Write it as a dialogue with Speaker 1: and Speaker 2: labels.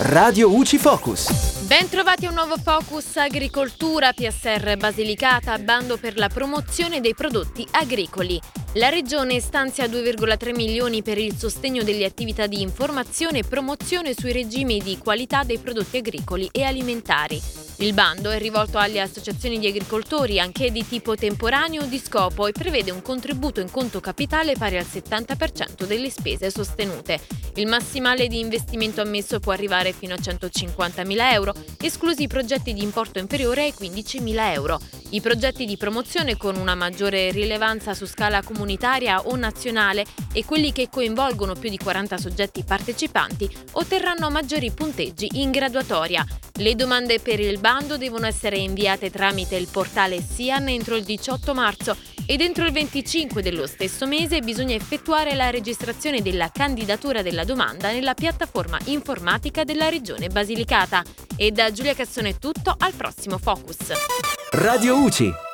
Speaker 1: Radio UCI Focus.
Speaker 2: Ben trovati a un nuovo Focus Agricoltura PSR Basilicata, bando per la promozione dei prodotti agricoli. La Regione stanzia 2,3 milioni per il sostegno delle attività di informazione e promozione sui regimi di qualità dei prodotti agricoli e alimentari. Il bando è rivolto alle associazioni di agricoltori, anche di tipo temporaneo o di scopo, e prevede un contributo in conto capitale pari al 70% delle spese sostenute. Il massimale di investimento ammesso può arrivare fino a 150.000 euro, esclusi i progetti di importo inferiore ai 15.000 euro. I progetti di promozione con una maggiore rilevanza su scala comunitaria o nazionale e quelli che coinvolgono più di 40 soggetti partecipanti otterranno maggiori punteggi in graduatoria. Le domande per il bando devono essere inviate tramite il portale SIAN entro il 18 marzo ed entro il 25 dello stesso mese bisogna effettuare la registrazione della candidatura della domanda nella piattaforma informatica della Regione Basilicata. E da Giulia Cassone è tutto, al prossimo Focus.
Speaker 1: Radio UCI